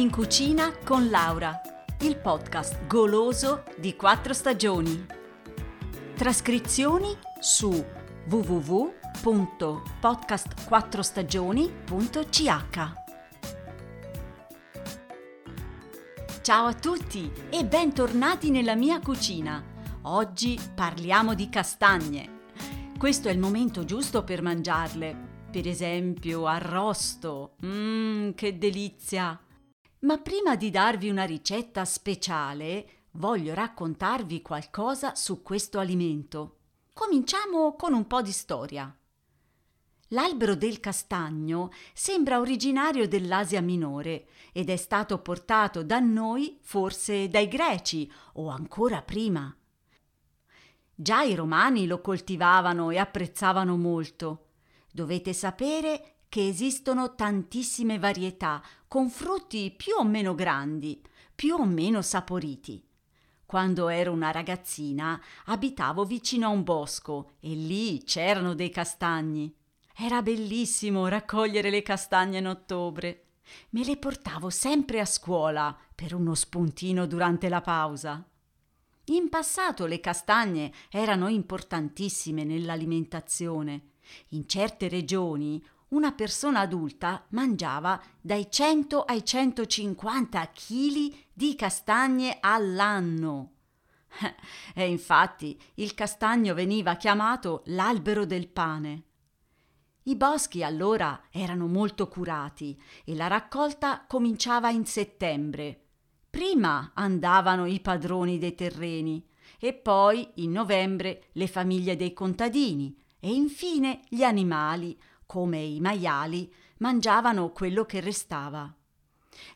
In cucina con Laura, il podcast goloso di quattro stagioni. Trascrizioni su www.podcastquattrostagioni.ch. Ciao a tutti e bentornati nella mia cucina. Oggi parliamo di castagne. Questo è il momento giusto per mangiarle. Per esempio, arrosto. Mmm, che delizia! Ma prima di darvi una ricetta speciale, voglio raccontarvi qualcosa su questo alimento. Cominciamo con un po' di storia. L'albero del castagno sembra originario dell'Asia minore ed è stato portato da noi forse dai greci o ancora prima. Già i romani lo coltivavano e apprezzavano molto. Dovete sapere che esistono tantissime varietà con frutti più o meno grandi, più o meno saporiti. Quando ero una ragazzina abitavo vicino a un bosco e lì c'erano dei castagni. Era bellissimo raccogliere le castagne in ottobre. Me le portavo sempre a scuola per uno spuntino durante la pausa. In passato le castagne erano importantissime nell'alimentazione. In certe regioni una persona adulta mangiava dai 100 ai 150 kg di castagne all'anno. E infatti il castagno veniva chiamato l'albero del pane. I boschi allora erano molto curati e la raccolta cominciava in settembre. Prima andavano i padroni dei terreni e poi in novembre le famiglie dei contadini e infine gli animali come i maiali, mangiavano quello che restava.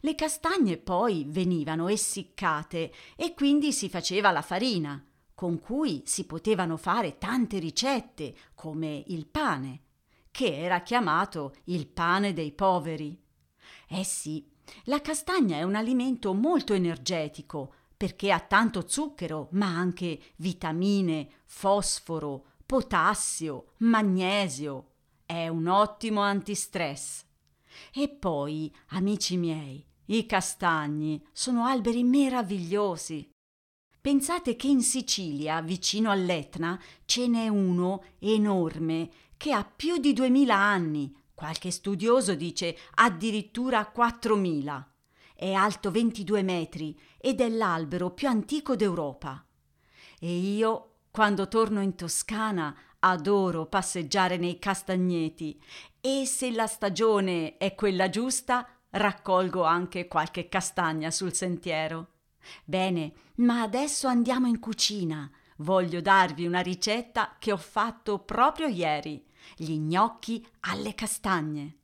Le castagne poi venivano essiccate e quindi si faceva la farina, con cui si potevano fare tante ricette, come il pane, che era chiamato il pane dei poveri. Eh sì, la castagna è un alimento molto energetico, perché ha tanto zucchero, ma anche vitamine, fosforo, potassio, magnesio, è un ottimo antistress. E poi, amici miei, i castagni sono alberi meravigliosi. Pensate che in Sicilia, vicino all'Etna, ce n'è uno enorme che ha più di duemila anni. Qualche studioso dice addirittura 4000. È alto 22 metri ed è l'albero più antico d'Europa. E io, quando torno in Toscana, adoro passeggiare nei castagneti e se la stagione è quella giusta, raccolgo anche qualche castagna sul sentiero. Bene, ma adesso andiamo in cucina. Voglio darvi una ricetta che ho fatto proprio ieri, gli gnocchi alle castagne.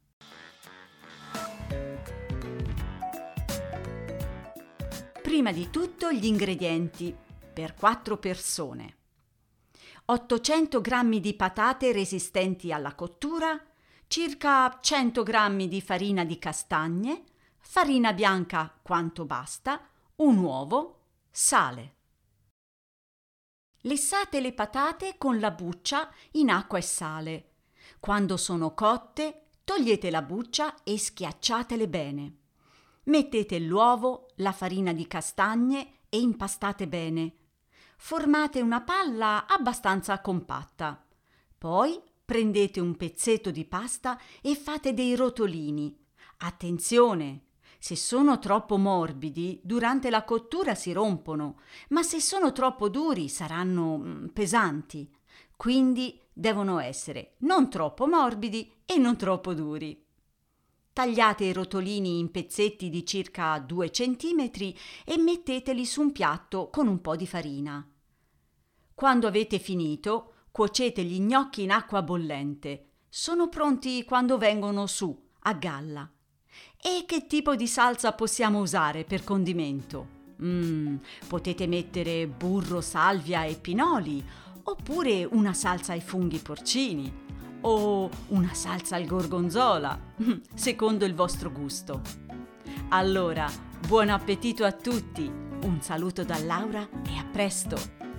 Prima di tutto gli ingredienti per quattro persone. 800 g di patate resistenti alla cottura, circa 100 g di farina di castagne, farina bianca quanto basta, un uovo, sale. Lessate le patate con la buccia in acqua e sale. Quando sono cotte, togliete la buccia e schiacciatele bene. Mettete l'uovo, la farina di castagne e impastate bene formate una palla abbastanza compatta. Poi prendete un pezzetto di pasta e fate dei rotolini. Attenzione! Se sono troppo morbidi, durante la cottura si rompono, ma se sono troppo duri saranno mm, pesanti. Quindi devono essere non troppo morbidi e non troppo duri. Tagliate i rotolini in pezzetti di circa 2 cm e metteteli su un piatto con un po' di farina. Quando avete finito, cuocete gli gnocchi in acqua bollente. Sono pronti quando vengono su, a galla. E che tipo di salsa possiamo usare per condimento? Mm, potete mettere burro, salvia e pinoli, oppure una salsa ai funghi porcini, o una salsa al gorgonzola, secondo il vostro gusto. Allora, buon appetito a tutti! Un saluto da Laura e a presto!